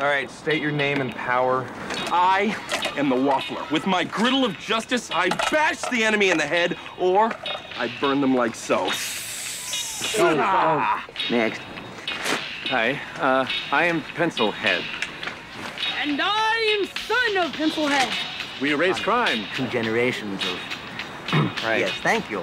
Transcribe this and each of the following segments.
All right, state your name and power. I am the Waffler. With my griddle of justice, I bash the enemy in the head, or I burn them like so. Ah. Next. Hi, uh, I am Pencilhead. And I am son of Pencilhead. We erase crime. Two generations of. Right. Yes, thank you.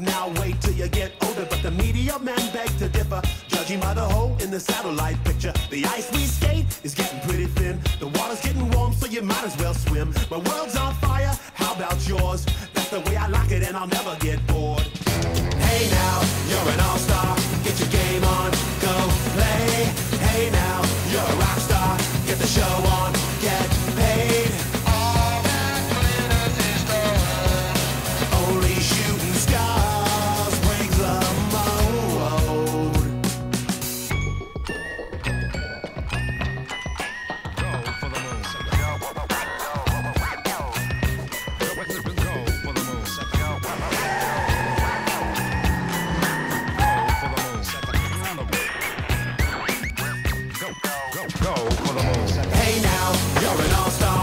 now, wait till you get older. But the media men beg to differ, judging by the hole in the satellite picture. The ice we skate is getting pretty thin. The water's getting warm, so you might as well swim. My world's on fire, how about yours? That's the way I like it, and I'll never get bored. Hey now, you're an all-star.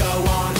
Show on,